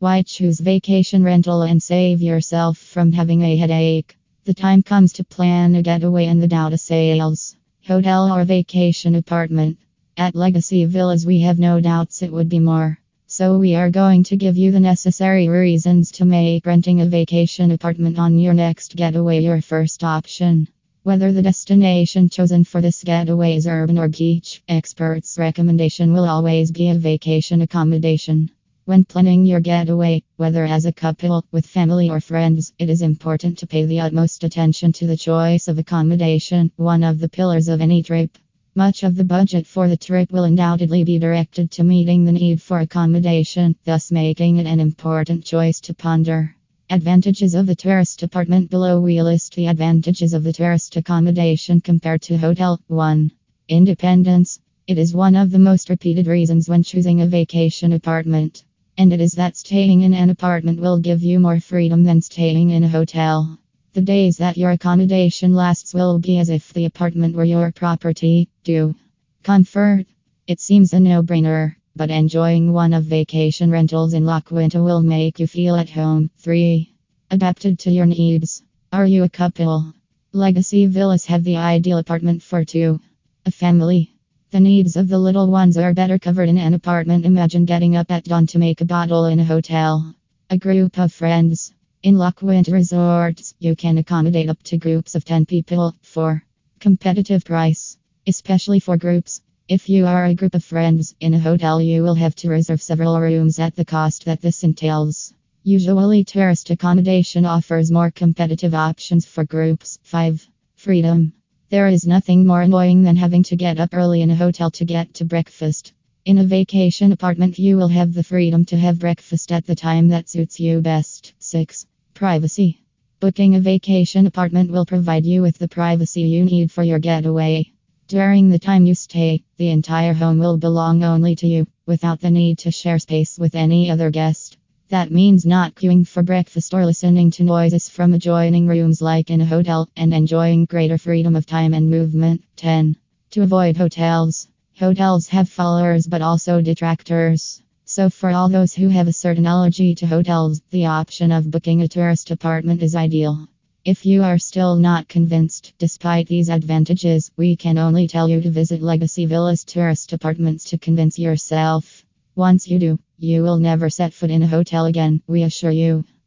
Why choose vacation rental and save yourself from having a headache? The time comes to plan a getaway and the doubt assails. Hotel or vacation apartment. At Legacy Villas, we have no doubts it would be more. So, we are going to give you the necessary reasons to make renting a vacation apartment on your next getaway your first option. Whether the destination chosen for this getaway is urban or beach, experts' recommendation will always be a vacation accommodation. When planning your getaway, whether as a couple, with family, or friends, it is important to pay the utmost attention to the choice of accommodation, one of the pillars of any trip. Much of the budget for the trip will undoubtedly be directed to meeting the need for accommodation, thus making it an important choice to ponder. Advantages of the tourist apartment below we list the advantages of the tourist accommodation compared to hotel. 1. Independence. It is one of the most repeated reasons when choosing a vacation apartment. And it is that staying in an apartment will give you more freedom than staying in a hotel. The days that your accommodation lasts will be as if the apartment were your property. Do Comfort. It seems a no brainer, but enjoying one of vacation rentals in La Quinta will make you feel at home. 3. Adapted to your needs. Are you a couple? Legacy Villas have the ideal apartment for two. A family. The needs of the little ones are better covered in an apartment. Imagine getting up at dawn to make a bottle in a hotel. A group of friends. In Quinta Resorts, you can accommodate up to groups of 10 people. for Competitive price. Especially for groups. If you are a group of friends in a hotel, you will have to reserve several rooms at the cost that this entails. Usually, tourist accommodation offers more competitive options for groups. 5. Freedom. There is nothing more annoying than having to get up early in a hotel to get to breakfast. In a vacation apartment, you will have the freedom to have breakfast at the time that suits you best. 6. Privacy. Booking a vacation apartment will provide you with the privacy you need for your getaway. During the time you stay, the entire home will belong only to you, without the need to share space with any other guest. That means not queuing for breakfast or listening to noises from adjoining rooms like in a hotel, and enjoying greater freedom of time and movement. 10. To avoid hotels. Hotels have followers but also detractors. So, for all those who have a certain allergy to hotels, the option of booking a tourist apartment is ideal. If you are still not convinced, despite these advantages, we can only tell you to visit Legacy Villas Tourist Apartments to convince yourself. Once you do, you will never set foot in a hotel again, we assure you.